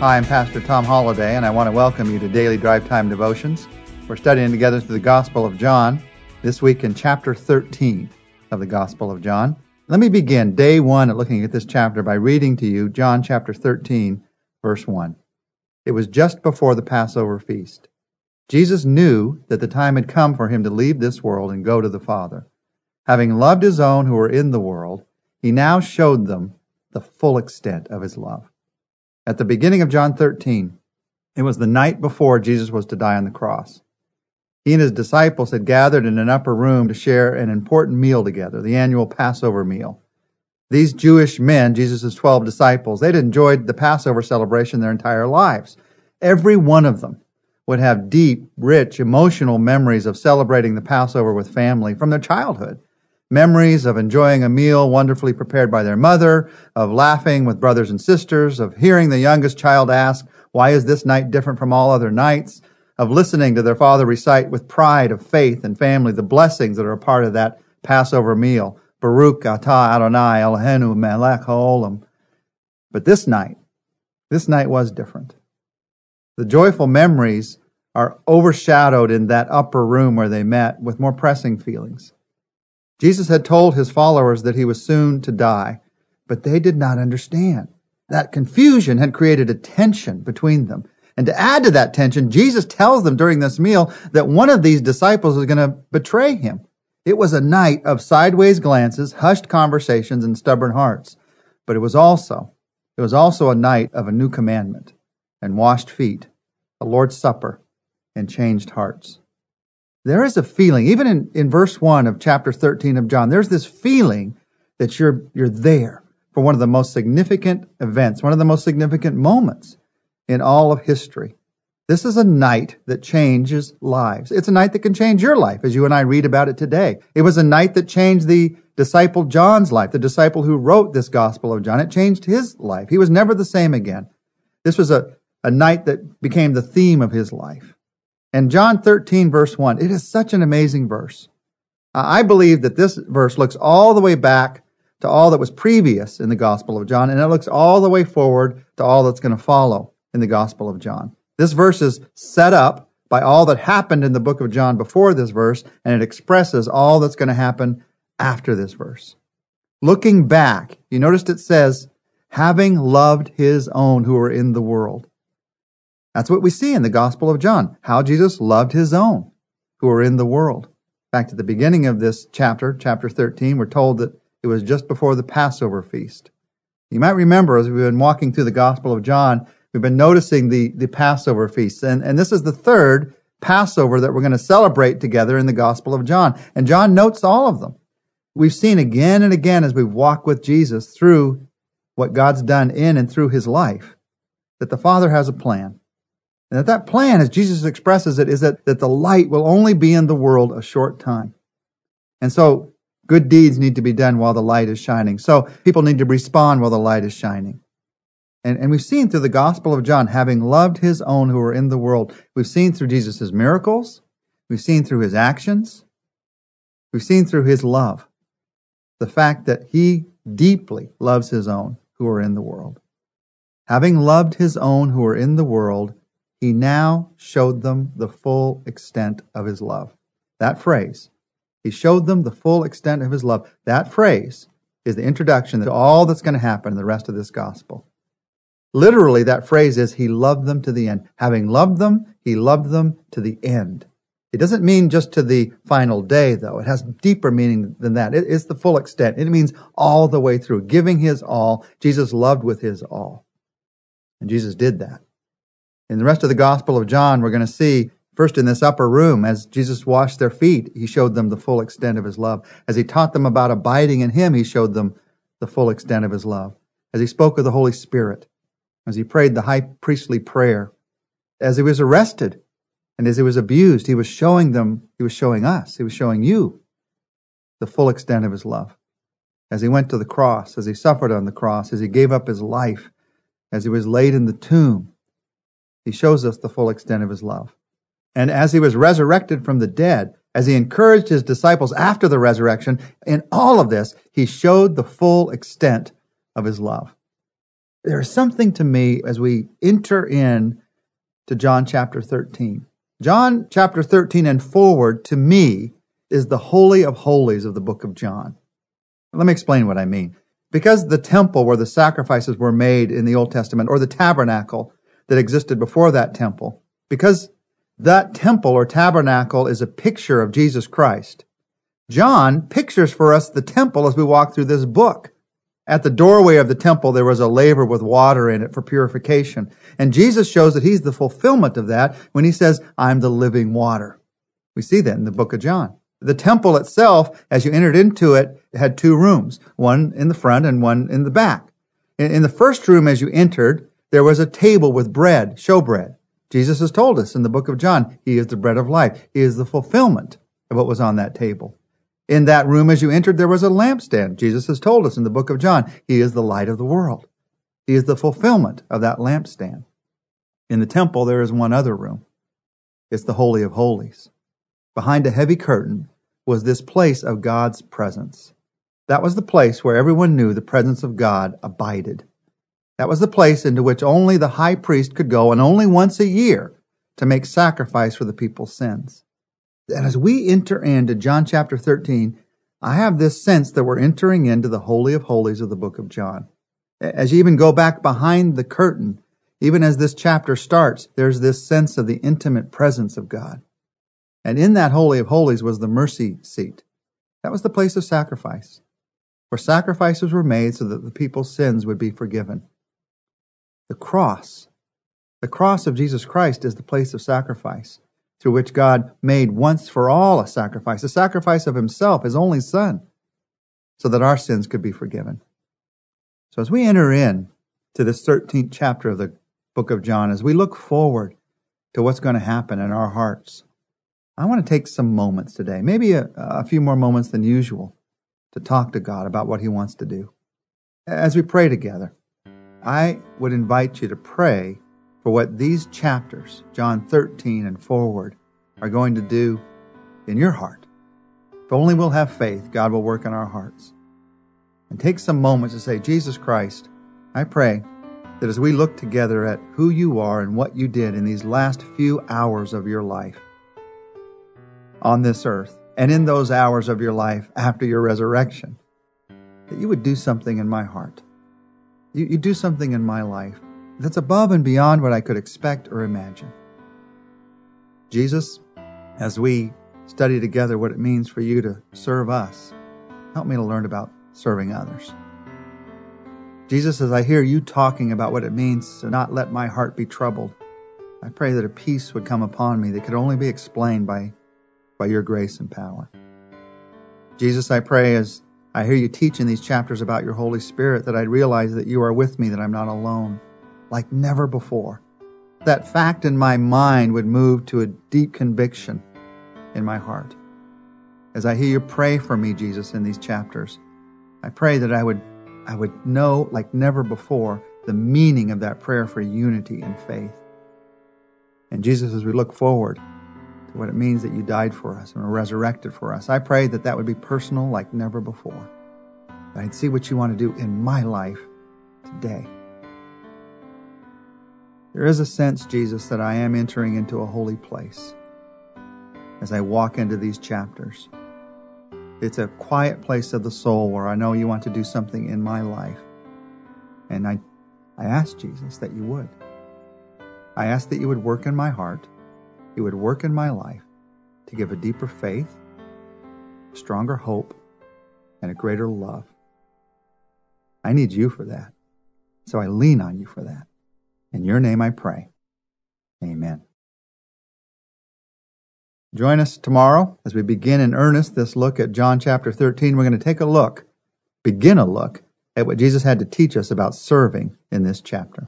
Hi, I'm Pastor Tom Holladay, and I want to welcome you to Daily Drive Time Devotions. We're studying together through the Gospel of John, this week in chapter 13 of the Gospel of John. Let me begin day one at looking at this chapter by reading to you John chapter 13, verse 1. It was just before the Passover feast. Jesus knew that the time had come for him to leave this world and go to the Father. Having loved his own who were in the world, he now showed them the full extent of his love at the beginning of John 13. It was the night before Jesus was to die on the cross. He and his disciples had gathered in an upper room to share an important meal together, the annual Passover meal. These Jewish men, Jesus' 12 disciples, they'd enjoyed the Passover celebration their entire lives. Every one of them would have deep, rich, emotional memories of celebrating the Passover with family from their childhood memories of enjoying a meal wonderfully prepared by their mother, of laughing with brothers and sisters, of hearing the youngest child ask, Why is this night different from all other nights? of listening to their father recite with pride of faith and family the blessings that are a part of that Passover meal. Baruch atah Adonai Eloheinu melech haolam. But this night, this night was different. The joyful memories are overshadowed in that upper room where they met with more pressing feelings. Jesus had told his followers that he was soon to die, but they did not understand. That confusion had created a tension between them. And to add to that tension, Jesus tells them during this meal that one of these disciples is going to betray him. It was a night of sideways glances, hushed conversations, and stubborn hearts. But it was also, it was also a night of a new commandment and washed feet, the Lord's Supper, and changed hearts there is a feeling, even in, in verse 1 of chapter 13 of John, there's this feeling that you're, you're there for one of the most significant events, one of the most significant moments in all of history. This is a night that changes lives. It's a night that can change your life as you and I read about it today. It was a night that changed the disciple John's life, the disciple who wrote this gospel of John. It changed his life. He was never the same again. This was a, a night that became the theme of his life. And John 13, verse 1, it is such an amazing verse. I believe that this verse looks all the way back to all that was previous in the Gospel of John, and it looks all the way forward to all that's going to follow in the Gospel of John. This verse is set up by all that happened in the book of John before this verse, and it expresses all that's going to happen after this verse. Looking back, you noticed it says, having loved his own who were in the world. That's what we see in the Gospel of John, how Jesus loved his own who are in the world. Back to the beginning of this chapter, chapter 13, we're told that it was just before the Passover feast. You might remember as we've been walking through the Gospel of John, we've been noticing the, the Passover feast. And, and this is the third Passover that we're going to celebrate together in the Gospel of John. And John notes all of them. We've seen again and again as we've walked with Jesus through what God's done in and through his life, that the Father has a plan. And that that plan, as Jesus expresses it, is that, that the light will only be in the world a short time. And so good deeds need to be done while the light is shining. So people need to respond while the light is shining. And, and we've seen through the Gospel of John, having loved his own who are in the world, we've seen through Jesus' miracles, we've seen through his actions, we've seen through his love, the fact that he deeply loves his own who are in the world. Having loved his own who are in the world, he now showed them the full extent of his love. That phrase, he showed them the full extent of his love. That phrase is the introduction to all that's going to happen in the rest of this gospel. Literally, that phrase is, He loved them to the end. Having loved them, He loved them to the end. It doesn't mean just to the final day, though. It has deeper meaning than that. It is the full extent. It means all the way through, giving His all. Jesus loved with His all. And Jesus did that. In the rest of the Gospel of John, we're going to see first in this upper room, as Jesus washed their feet, he showed them the full extent of his love. As he taught them about abiding in him, he showed them the full extent of his love. As he spoke of the Holy Spirit, as he prayed the high priestly prayer, as he was arrested, and as he was abused, he was showing them, he was showing us, he was showing you the full extent of his love. As he went to the cross, as he suffered on the cross, as he gave up his life, as he was laid in the tomb, he shows us the full extent of his love. And as he was resurrected from the dead, as he encouraged his disciples after the resurrection, in all of this, he showed the full extent of his love. There is something to me as we enter in to John chapter 13. John chapter 13 and forward to me is the holy of holies of the book of John. Let me explain what I mean. Because the temple where the sacrifices were made in the Old Testament or the tabernacle that existed before that temple, because that temple or tabernacle is a picture of Jesus Christ, John pictures for us the temple as we walk through this book. At the doorway of the temple, there was a laver with water in it for purification. And Jesus shows that he's the fulfillment of that when he says, I'm the living water. We see that in the book of John. The temple itself, as you entered into it, had two rooms, one in the front and one in the back. In the first room, as you entered, there was a table with bread, showbread. Jesus has told us in the book of John, He is the bread of life. He is the fulfillment of what was on that table. In that room, as you entered, there was a lampstand. Jesus has told us in the book of John, He is the light of the world. He is the fulfillment of that lampstand. In the temple, there is one other room. It's the Holy of Holies. Behind a heavy curtain was this place of God's presence. That was the place where everyone knew the presence of God abided. That was the place into which only the high priest could go and only once a year to make sacrifice for the people's sins. And as we enter into John chapter 13, I have this sense that we're entering into the Holy of Holies of the book of John. As you even go back behind the curtain, even as this chapter starts, there's this sense of the intimate presence of God. And in that Holy of Holies was the mercy seat. That was the place of sacrifice, where sacrifices were made so that the people's sins would be forgiven. The cross, the cross of Jesus Christ is the place of sacrifice through which God made once for all a sacrifice, a sacrifice of himself, his only son, so that our sins could be forgiven. So as we enter in to this 13th chapter of the book of John, as we look forward to what's going to happen in our hearts, I want to take some moments today, maybe a, a few more moments than usual, to talk to God about what he wants to do. As we pray together, I would invite you to pray for what these chapters, John 13 and forward, are going to do in your heart. If only we'll have faith, God will work in our hearts. And take some moments to say, Jesus Christ, I pray that as we look together at who you are and what you did in these last few hours of your life on this earth, and in those hours of your life after your resurrection, that you would do something in my heart. You, you do something in my life that's above and beyond what I could expect or imagine. Jesus, as we study together what it means for you to serve us, help me to learn about serving others. Jesus, as I hear you talking about what it means to not let my heart be troubled, I pray that a peace would come upon me that could only be explained by, by your grace and power. Jesus, I pray as I hear you teach in these chapters about your Holy Spirit that I realize that you are with me, that I'm not alone like never before. That fact in my mind would move to a deep conviction in my heart. As I hear you pray for me, Jesus, in these chapters, I pray that I would, I would know like never before the meaning of that prayer for unity and faith. And Jesus, as we look forward to what it means that you died for us and were resurrected for us, I pray that that would be personal like never before. That I'd see what you want to do in my life today. There is a sense, Jesus, that I am entering into a holy place as I walk into these chapters. It's a quiet place of the soul where I know you want to do something in my life. And I, I ask Jesus that you would. I ask that you would work in my heart, you would work in my life to give a deeper faith, stronger hope, and a greater love. I need you for that. So I lean on you for that. In your name I pray. Amen. Join us tomorrow as we begin in earnest this look at John chapter 13. We're going to take a look, begin a look, at what Jesus had to teach us about serving in this chapter.